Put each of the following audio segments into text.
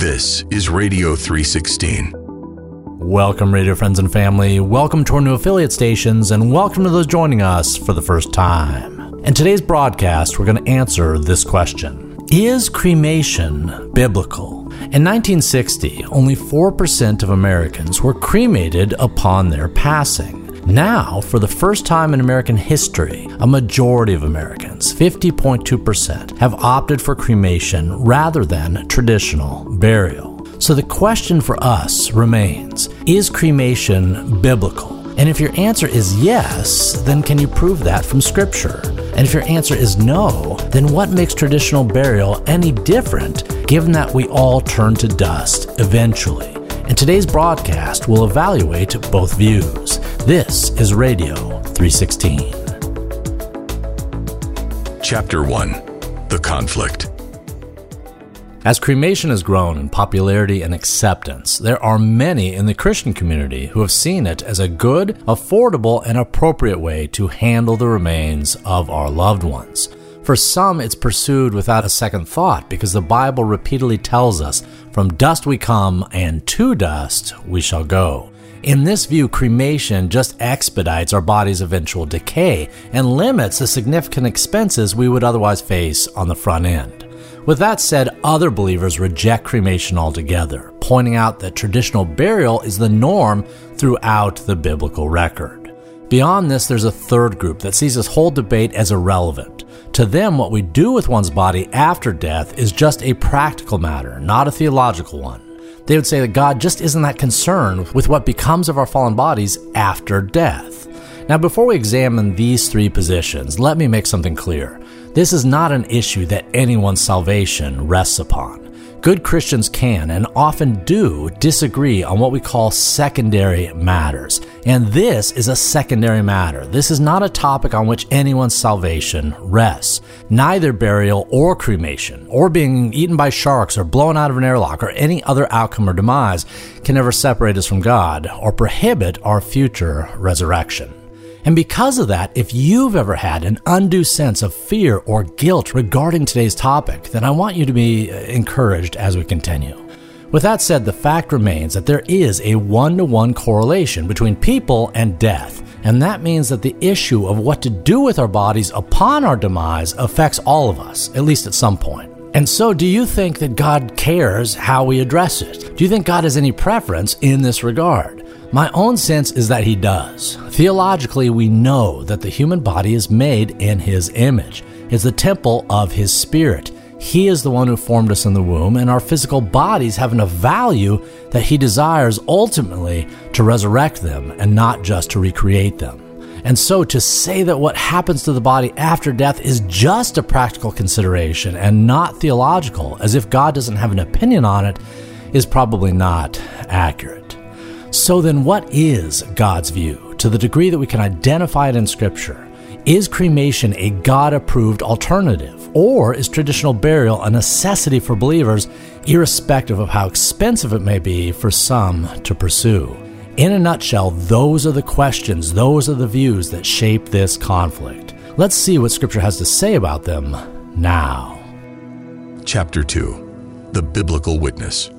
This is Radio 316. Welcome, radio friends and family. Welcome to our new affiliate stations, and welcome to those joining us for the first time. In today's broadcast, we're going to answer this question Is cremation biblical? In 1960, only 4% of Americans were cremated upon their passing. Now, for the first time in American history, a majority of Americans, 50.2%, have opted for cremation rather than traditional burial. So the question for us remains Is cremation biblical? And if your answer is yes, then can you prove that from Scripture? And if your answer is no, then what makes traditional burial any different given that we all turn to dust eventually? In today's broadcast, we'll evaluate both views. This is Radio 316. Chapter 1 The Conflict. As cremation has grown in popularity and acceptance, there are many in the Christian community who have seen it as a good, affordable, and appropriate way to handle the remains of our loved ones. For some, it's pursued without a second thought because the Bible repeatedly tells us, From dust we come, and to dust we shall go. In this view, cremation just expedites our body's eventual decay and limits the significant expenses we would otherwise face on the front end. With that said, other believers reject cremation altogether, pointing out that traditional burial is the norm throughout the biblical record. Beyond this, there's a third group that sees this whole debate as irrelevant. To them, what we do with one's body after death is just a practical matter, not a theological one. They would say that God just isn't that concerned with what becomes of our fallen bodies after death. Now, before we examine these three positions, let me make something clear. This is not an issue that anyone's salvation rests upon. Good Christians can and often do disagree on what we call secondary matters. And this is a secondary matter. This is not a topic on which anyone's salvation rests. Neither burial or cremation, or being eaten by sharks or blown out of an airlock, or any other outcome or demise can ever separate us from God or prohibit our future resurrection. And because of that, if you've ever had an undue sense of fear or guilt regarding today's topic, then I want you to be uh, encouraged as we continue. With that said, the fact remains that there is a one to one correlation between people and death, and that means that the issue of what to do with our bodies upon our demise affects all of us, at least at some point. And so, do you think that God cares how we address it? Do you think God has any preference in this regard? My own sense is that he does. Theologically, we know that the human body is made in his image, it's the temple of his spirit. He is the one who formed us in the womb, and our physical bodies have enough value that he desires ultimately to resurrect them and not just to recreate them. And so to say that what happens to the body after death is just a practical consideration and not theological, as if God doesn't have an opinion on it, is probably not accurate. So then, what is God's view to the degree that we can identify it in Scripture? Is cremation a God approved alternative, or is traditional burial a necessity for believers, irrespective of how expensive it may be for some to pursue? In a nutshell, those are the questions, those are the views that shape this conflict. Let's see what Scripture has to say about them now. Chapter 2 The Biblical Witness.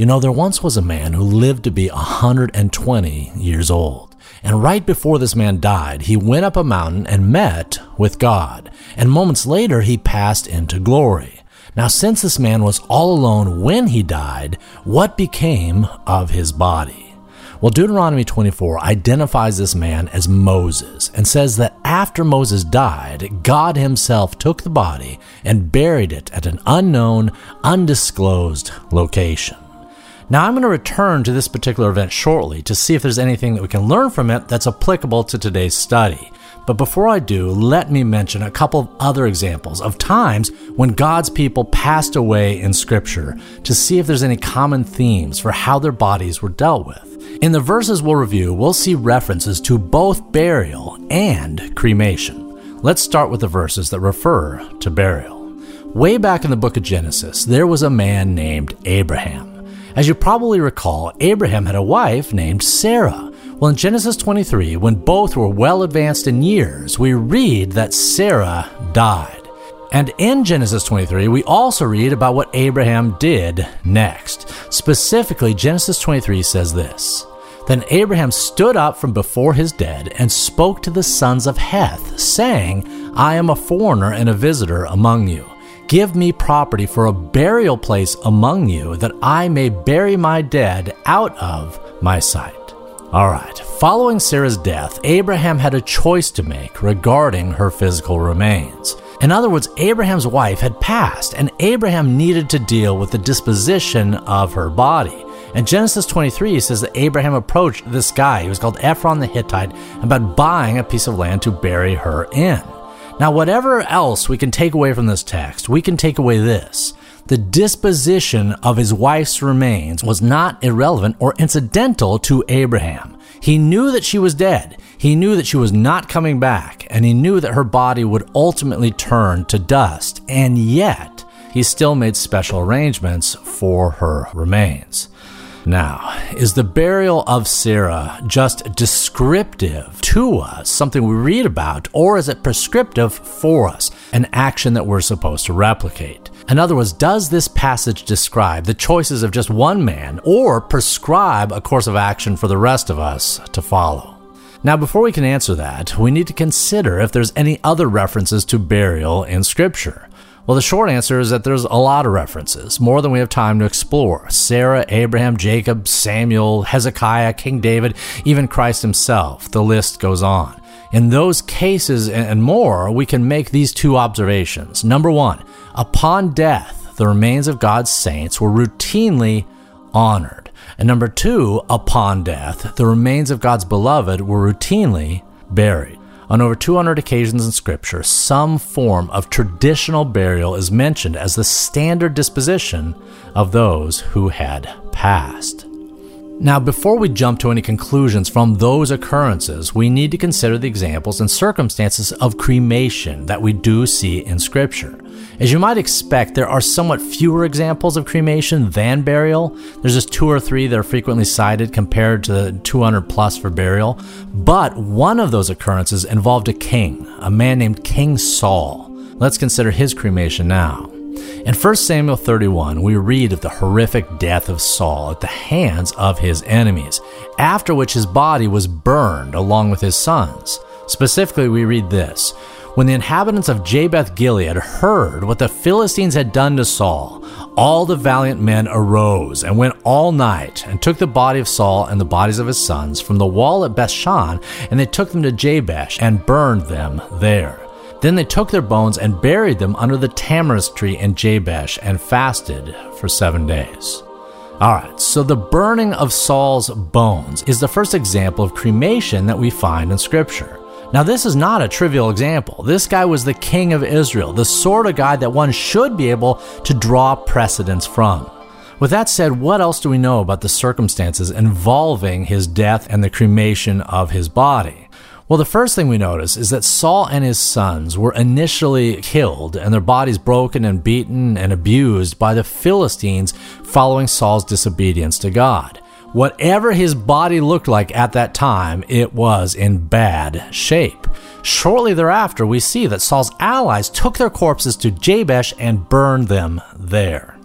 You know, there once was a man who lived to be 120 years old. And right before this man died, he went up a mountain and met with God. And moments later, he passed into glory. Now, since this man was all alone when he died, what became of his body? Well, Deuteronomy 24 identifies this man as Moses and says that after Moses died, God himself took the body and buried it at an unknown, undisclosed location. Now, I'm going to return to this particular event shortly to see if there's anything that we can learn from it that's applicable to today's study. But before I do, let me mention a couple of other examples of times when God's people passed away in Scripture to see if there's any common themes for how their bodies were dealt with. In the verses we'll review, we'll see references to both burial and cremation. Let's start with the verses that refer to burial. Way back in the book of Genesis, there was a man named Abraham. As you probably recall, Abraham had a wife named Sarah. Well, in Genesis 23, when both were well advanced in years, we read that Sarah died. And in Genesis 23, we also read about what Abraham did next. Specifically, Genesis 23 says this Then Abraham stood up from before his dead and spoke to the sons of Heth, saying, I am a foreigner and a visitor among you. Give me property for a burial place among you, that I may bury my dead out of my sight. All right, following Sarah's death, Abraham had a choice to make regarding her physical remains. In other words, Abraham's wife had passed, and Abraham needed to deal with the disposition of her body. And Genesis 23 says that Abraham approached this guy, he was called Ephron the Hittite, about buying a piece of land to bury her in. Now, whatever else we can take away from this text, we can take away this the disposition of his wife's remains was not irrelevant or incidental to Abraham. He knew that she was dead. He knew that she was not coming back, and he knew that her body would ultimately turn to dust. And yet, he still made special arrangements for her remains. Now, is the burial of Sarah just descriptive to us, something we read about, or is it prescriptive for us, an action that we're supposed to replicate? In other words, does this passage describe the choices of just one man or prescribe a course of action for the rest of us to follow? Now, before we can answer that, we need to consider if there's any other references to burial in Scripture. Well, the short answer is that there's a lot of references, more than we have time to explore. Sarah, Abraham, Jacob, Samuel, Hezekiah, King David, even Christ himself. The list goes on. In those cases and more, we can make these two observations. Number one, upon death, the remains of God's saints were routinely honored. And number two, upon death, the remains of God's beloved were routinely buried. On over 200 occasions in Scripture, some form of traditional burial is mentioned as the standard disposition of those who had passed. Now, before we jump to any conclusions from those occurrences, we need to consider the examples and circumstances of cremation that we do see in Scripture. As you might expect, there are somewhat fewer examples of cremation than burial. There's just two or three that are frequently cited compared to the 200 plus for burial. But one of those occurrences involved a king, a man named King Saul. Let's consider his cremation now. In 1 Samuel 31, we read of the horrific death of Saul at the hands of his enemies, after which his body was burned along with his sons. Specifically, we read this when the inhabitants of Jabesh Gilead heard what the Philistines had done to Saul, all the valiant men arose and went all night and took the body of Saul and the bodies of his sons from the wall at Bethshan, and they took them to Jabesh and burned them there. Then they took their bones and buried them under the tamarisk tree in Jabesh and fasted for seven days. Alright, so the burning of Saul's bones is the first example of cremation that we find in Scripture. Now, this is not a trivial example. This guy was the king of Israel, the sort of guy that one should be able to draw precedence from. With that said, what else do we know about the circumstances involving his death and the cremation of his body? Well, the first thing we notice is that Saul and his sons were initially killed and their bodies broken and beaten and abused by the Philistines following Saul's disobedience to God. Whatever his body looked like at that time, it was in bad shape. Shortly thereafter, we see that Saul's allies took their corpses to Jabesh and burned them there.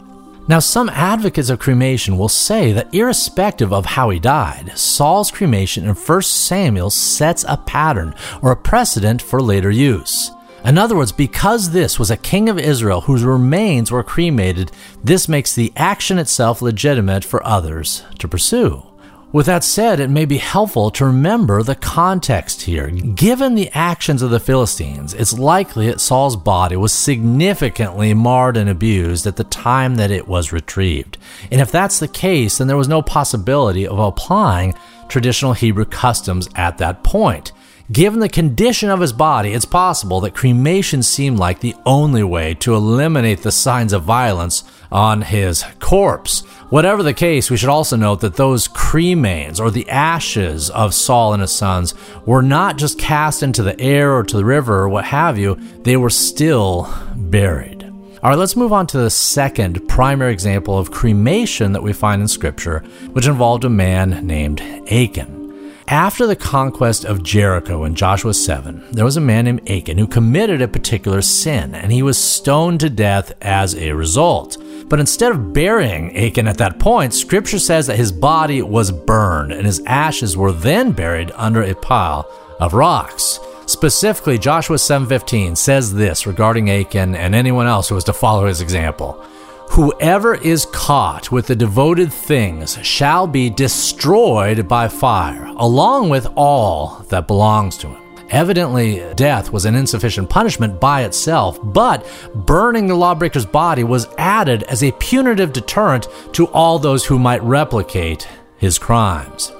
Now, some advocates of cremation will say that irrespective of how he died, Saul's cremation in 1 Samuel sets a pattern or a precedent for later use. In other words, because this was a king of Israel whose remains were cremated, this makes the action itself legitimate for others to pursue. With that said, it may be helpful to remember the context here. Given the actions of the Philistines, it's likely that Saul's body was significantly marred and abused at the time that it was retrieved. And if that's the case, then there was no possibility of applying traditional Hebrew customs at that point. Given the condition of his body, it's possible that cremation seemed like the only way to eliminate the signs of violence on his corpse. Whatever the case, we should also note that those cremains, or the ashes of Saul and his sons, were not just cast into the air or to the river or what have you, they were still buried. All right, let's move on to the second primary example of cremation that we find in Scripture, which involved a man named Achan. After the conquest of Jericho in Joshua 7, there was a man named Achan who committed a particular sin, and he was stoned to death as a result. But instead of burying Achan at that point, scripture says that his body was burned and his ashes were then buried under a pile of rocks. Specifically, Joshua 7:15 says this regarding Achan and anyone else who was to follow his example. Whoever is caught with the devoted things shall be destroyed by fire, along with all that belongs to him. Evidently, death was an insufficient punishment by itself, but burning the lawbreaker's body was added as a punitive deterrent to all those who might replicate his crimes.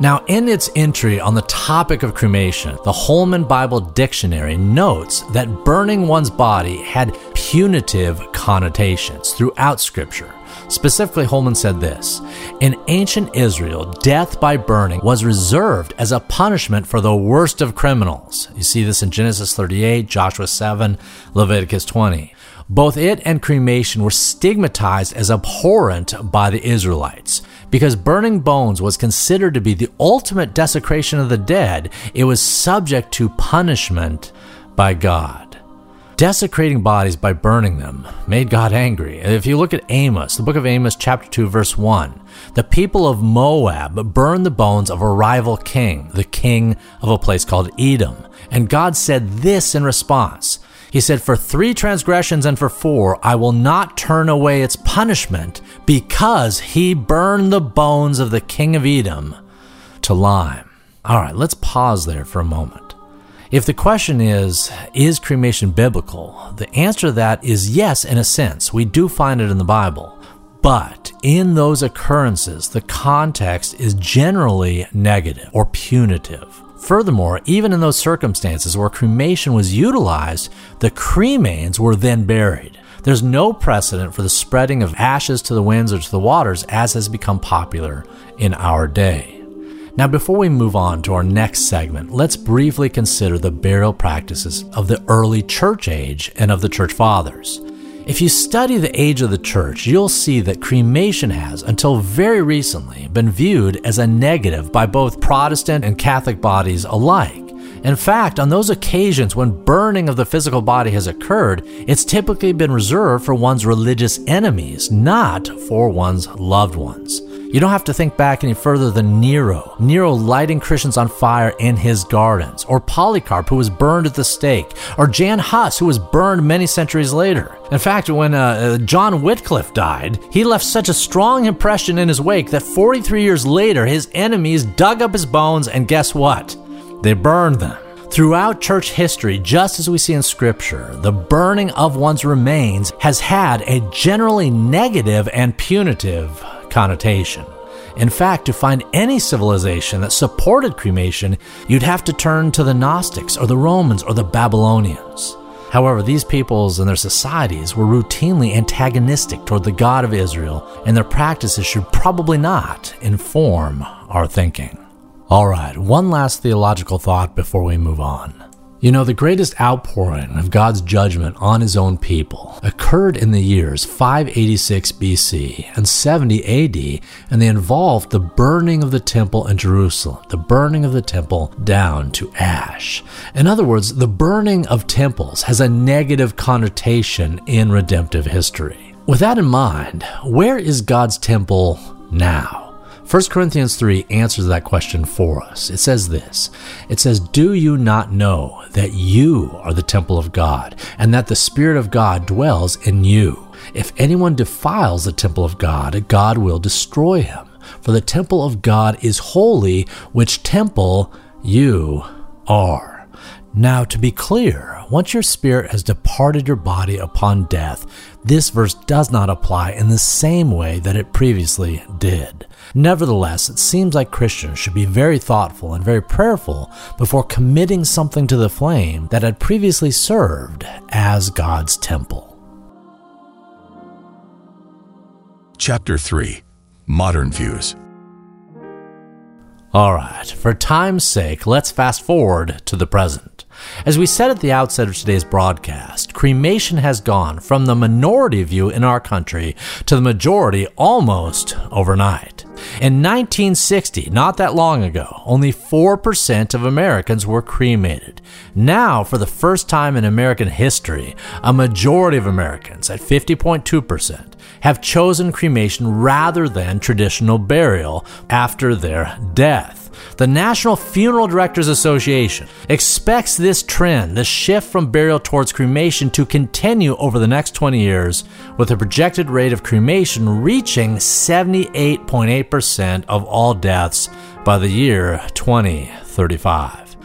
Now, in its entry on the topic of cremation, the Holman Bible Dictionary notes that burning one's body had punitive connotations throughout Scripture. Specifically, Holman said this In ancient Israel, death by burning was reserved as a punishment for the worst of criminals. You see this in Genesis 38, Joshua 7, Leviticus 20. Both it and cremation were stigmatized as abhorrent by the Israelites. Because burning bones was considered to be the ultimate desecration of the dead, it was subject to punishment by God. Desecrating bodies by burning them made God angry. If you look at Amos, the book of Amos, chapter 2, verse 1, the people of Moab burned the bones of a rival king, the king of a place called Edom. And God said this in response he said, For three transgressions and for four, I will not turn away its punishment, because he burned the bones of the king of Edom to lime. All right, let's pause there for a moment. If the question is, is cremation biblical? The answer to that is yes, in a sense. We do find it in the Bible. But in those occurrences, the context is generally negative or punitive. Furthermore, even in those circumstances where cremation was utilized, the cremains were then buried. There's no precedent for the spreading of ashes to the winds or to the waters as has become popular in our day. Now, before we move on to our next segment, let's briefly consider the burial practices of the early church age and of the church fathers. If you study the age of the church, you'll see that cremation has, until very recently, been viewed as a negative by both Protestant and Catholic bodies alike. In fact, on those occasions when burning of the physical body has occurred, it's typically been reserved for one's religious enemies, not for one's loved ones. You don't have to think back any further than Nero. Nero lighting Christians on fire in his gardens, or Polycarp, who was burned at the stake, or Jan Hus, who was burned many centuries later. In fact, when uh, uh, John Wycliffe died, he left such a strong impression in his wake that 43 years later, his enemies dug up his bones, and guess what? They burned them. Throughout church history, just as we see in Scripture, the burning of one's remains has had a generally negative and punitive connotation. In fact, to find any civilization that supported cremation, you'd have to turn to the Gnostics or the Romans or the Babylonians. However, these peoples and their societies were routinely antagonistic toward the God of Israel, and their practices should probably not inform our thinking. All right, one last theological thought before we move on. You know, the greatest outpouring of God's judgment on his own people occurred in the years 586 BC and 70 AD, and they involved the burning of the temple in Jerusalem, the burning of the temple down to ash. In other words, the burning of temples has a negative connotation in redemptive history. With that in mind, where is God's temple now? 1 Corinthians 3 answers that question for us. It says this It says, Do you not know that you are the temple of God, and that the Spirit of God dwells in you? If anyone defiles the temple of God, God will destroy him. For the temple of God is holy, which temple you are. Now, to be clear, once your spirit has departed your body upon death, this verse does not apply in the same way that it previously did. Nevertheless, it seems like Christians should be very thoughtful and very prayerful before committing something to the flame that had previously served as God's temple. Chapter 3 Modern Views All right, for time's sake, let's fast forward to the present. As we said at the outset of today's broadcast, cremation has gone from the minority view in our country to the majority almost overnight. In 1960, not that long ago, only 4% of Americans were cremated. Now, for the first time in American history, a majority of Americans, at 50.2%, have chosen cremation rather than traditional burial after their death. The National Funeral Directors Association expects this trend, the shift from burial towards cremation, to continue over the next 20 years, with a projected rate of cremation reaching 78.8% of all deaths by the year 2035.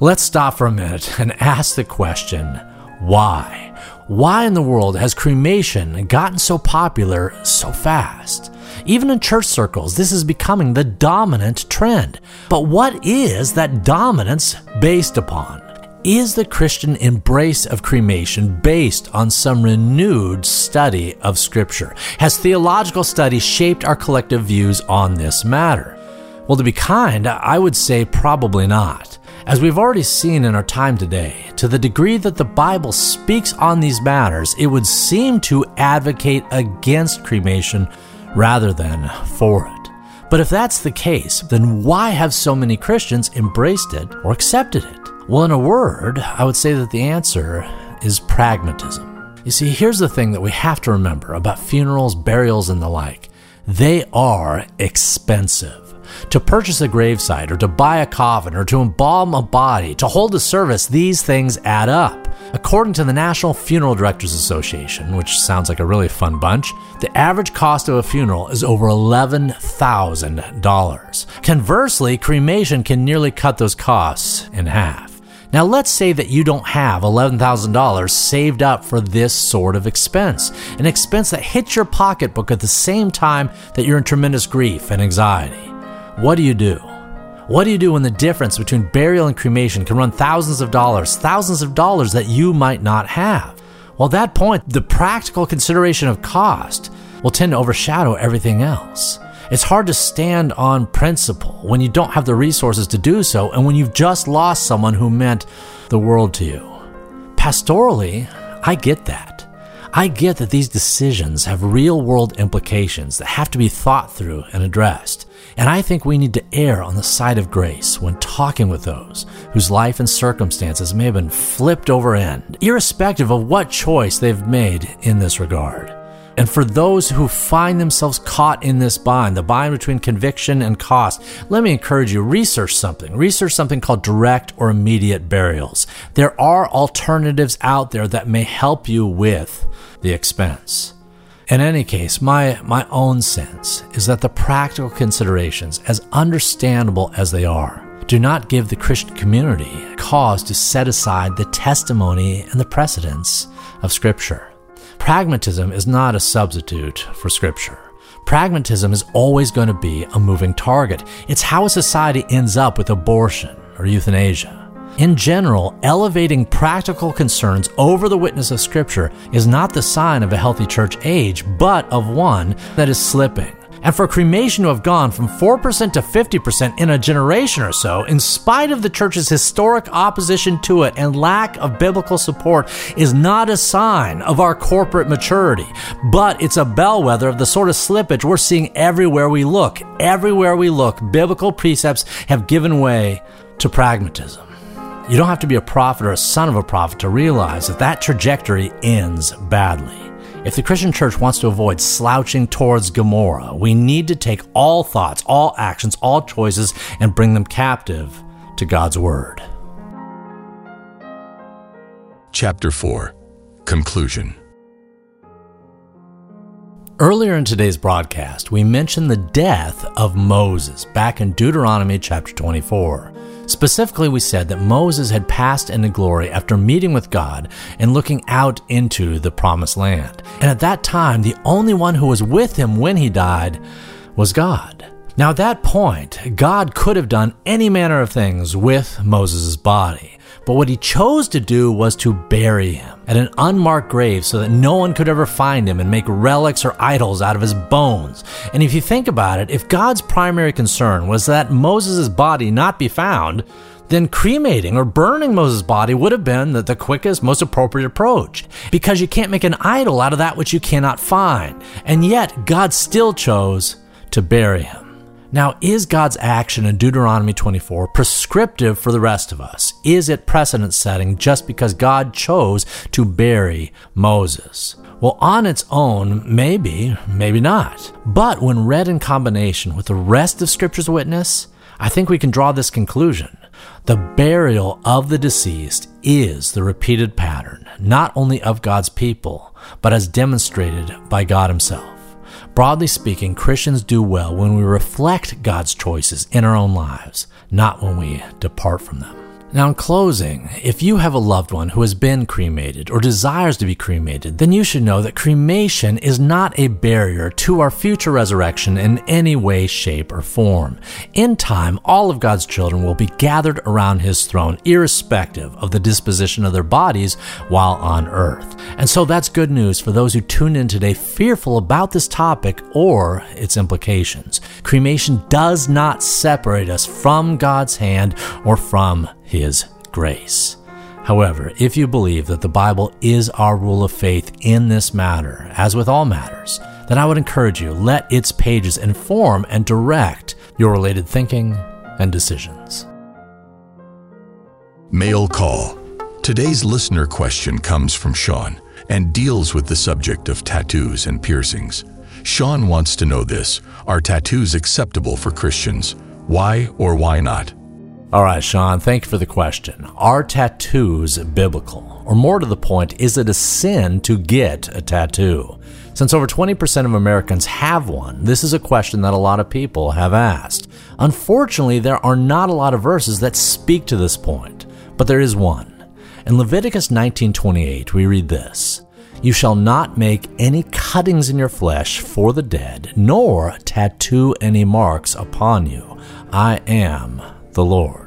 Let's stop for a minute and ask the question why? Why in the world has cremation gotten so popular so fast? Even in church circles, this is becoming the dominant trend. But what is that dominance based upon? Is the Christian embrace of cremation based on some renewed study of Scripture? Has theological study shaped our collective views on this matter? Well, to be kind, I would say probably not. As we've already seen in our time today, to the degree that the Bible speaks on these matters, it would seem to advocate against cremation rather than for it. But if that's the case, then why have so many Christians embraced it or accepted it? Well, in a word, I would say that the answer is pragmatism. You see, here's the thing that we have to remember about funerals, burials, and the like they are expensive. To purchase a gravesite, or to buy a coffin, or to embalm a body, to hold a service, these things add up. According to the National Funeral Directors Association, which sounds like a really fun bunch, the average cost of a funeral is over $11,000. Conversely, cremation can nearly cut those costs in half. Now, let's say that you don't have $11,000 saved up for this sort of expense, an expense that hits your pocketbook at the same time that you're in tremendous grief and anxiety. What do you do? What do you do when the difference between burial and cremation can run thousands of dollars, thousands of dollars that you might not have? Well, at that point, the practical consideration of cost will tend to overshadow everything else. It's hard to stand on principle when you don't have the resources to do so and when you've just lost someone who meant the world to you. Pastorally, I get that. I get that these decisions have real world implications that have to be thought through and addressed. And I think we need to err on the side of grace when talking with those whose life and circumstances may have been flipped over end, irrespective of what choice they've made in this regard. And for those who find themselves caught in this bind, the bind between conviction and cost, let me encourage you research something. Research something called direct or immediate burials. There are alternatives out there that may help you with the expense. In any case, my, my own sense is that the practical considerations, as understandable as they are, do not give the Christian community cause to set aside the testimony and the precedents of Scripture. Pragmatism is not a substitute for Scripture. Pragmatism is always going to be a moving target. It's how a society ends up with abortion or euthanasia. In general, elevating practical concerns over the witness of Scripture is not the sign of a healthy church age, but of one that is slipping. And for cremation to have gone from 4% to 50% in a generation or so, in spite of the church's historic opposition to it and lack of biblical support, is not a sign of our corporate maturity, but it's a bellwether of the sort of slippage we're seeing everywhere we look. Everywhere we look, biblical precepts have given way to pragmatism. You don't have to be a prophet or a son of a prophet to realize that that trajectory ends badly. If the Christian church wants to avoid slouching towards Gomorrah, we need to take all thoughts, all actions, all choices, and bring them captive to God's Word. Chapter 4 Conclusion Earlier in today's broadcast, we mentioned the death of Moses back in Deuteronomy chapter 24. Specifically, we said that Moses had passed into glory after meeting with God and looking out into the promised land. And at that time, the only one who was with him when he died was God. Now, at that point, God could have done any manner of things with Moses' body. But what he chose to do was to bury him at an unmarked grave so that no one could ever find him and make relics or idols out of his bones. And if you think about it, if God's primary concern was that Moses' body not be found, then cremating or burning Moses' body would have been the, the quickest, most appropriate approach. Because you can't make an idol out of that which you cannot find. And yet, God still chose to bury him. Now, is God's action in Deuteronomy 24 prescriptive for the rest of us? Is it precedent setting just because God chose to bury Moses? Well, on its own, maybe, maybe not. But when read in combination with the rest of Scripture's witness, I think we can draw this conclusion. The burial of the deceased is the repeated pattern, not only of God's people, but as demonstrated by God Himself. Broadly speaking, Christians do well when we reflect God's choices in our own lives, not when we depart from them. Now, in closing, if you have a loved one who has been cremated or desires to be cremated, then you should know that cremation is not a barrier to our future resurrection in any way, shape, or form. In time, all of God's children will be gathered around His throne, irrespective of the disposition of their bodies while on earth. And so that's good news for those who tuned in today fearful about this topic or its implications. Cremation does not separate us from God's hand or from his grace. However, if you believe that the Bible is our rule of faith in this matter, as with all matters, then I would encourage you let its pages inform and direct your related thinking and decisions. Mail call. Today's listener question comes from Sean and deals with the subject of tattoos and piercings. Sean wants to know this Are tattoos acceptable for Christians? Why or why not? All right, Sean, thank you for the question. Are tattoos biblical? Or more to the point, is it a sin to get a tattoo? Since over 20% of Americans have one, this is a question that a lot of people have asked. Unfortunately, there are not a lot of verses that speak to this point, but there is one. In Leviticus 19:28, we read this: "You shall not make any cuttings in your flesh for the dead, nor tattoo any marks upon you. I am the Lord."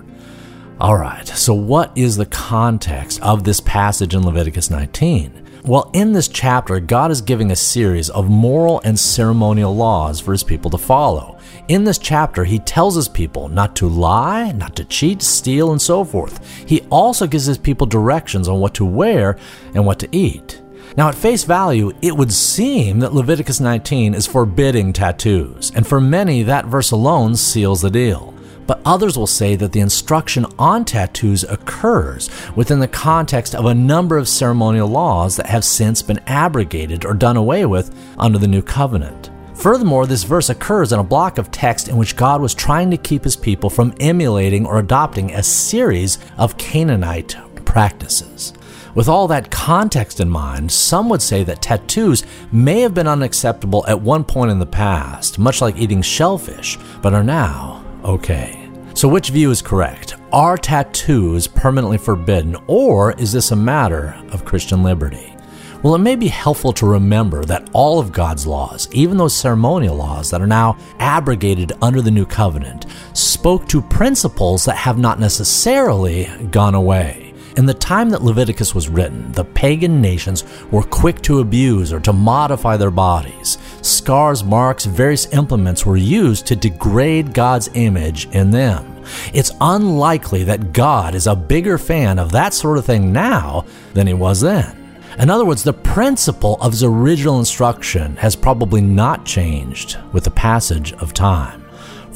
All right, so what is the context of this passage in Leviticus 19? Well, in this chapter, God is giving a series of moral and ceremonial laws for his people to follow. In this chapter, he tells his people not to lie, not to cheat, steal, and so forth. He also gives his people directions on what to wear and what to eat. Now, at face value, it would seem that Leviticus 19 is forbidding tattoos, and for many, that verse alone seals the deal but others will say that the instruction on tattoos occurs within the context of a number of ceremonial laws that have since been abrogated or done away with under the new covenant. Furthermore, this verse occurs in a block of text in which God was trying to keep his people from emulating or adopting a series of Canaanite practices. With all that context in mind, some would say that tattoos may have been unacceptable at one point in the past, much like eating shellfish, but are now okay. So, which view is correct? Are tattoos permanently forbidden, or is this a matter of Christian liberty? Well, it may be helpful to remember that all of God's laws, even those ceremonial laws that are now abrogated under the new covenant, spoke to principles that have not necessarily gone away. In the time that Leviticus was written, the pagan nations were quick to abuse or to modify their bodies. Scars, marks, various implements were used to degrade God's image in them. It's unlikely that God is a bigger fan of that sort of thing now than he was then. In other words, the principle of his original instruction has probably not changed with the passage of time.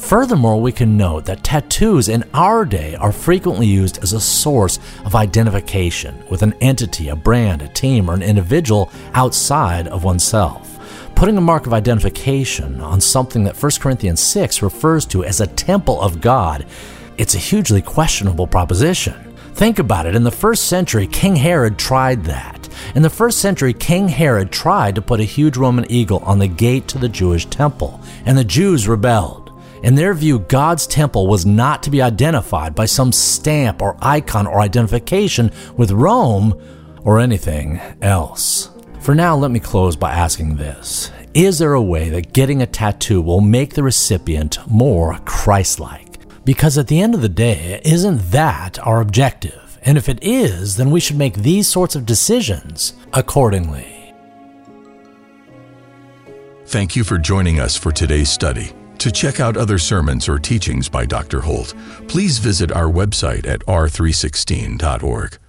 Furthermore, we can note that tattoos in our day are frequently used as a source of identification with an entity, a brand, a team, or an individual outside of oneself. Putting a mark of identification on something that 1 Corinthians 6 refers to as a temple of God, it's a hugely questionable proposition. Think about it. In the first century, King Herod tried that. In the first century, King Herod tried to put a huge Roman eagle on the gate to the Jewish temple, and the Jews rebelled. In their view, God's temple was not to be identified by some stamp or icon or identification with Rome or anything else. For now, let me close by asking this Is there a way that getting a tattoo will make the recipient more Christ like? Because at the end of the day, isn't that our objective? And if it is, then we should make these sorts of decisions accordingly. Thank you for joining us for today's study. To check out other sermons or teachings by Dr. Holt, please visit our website at r316.org.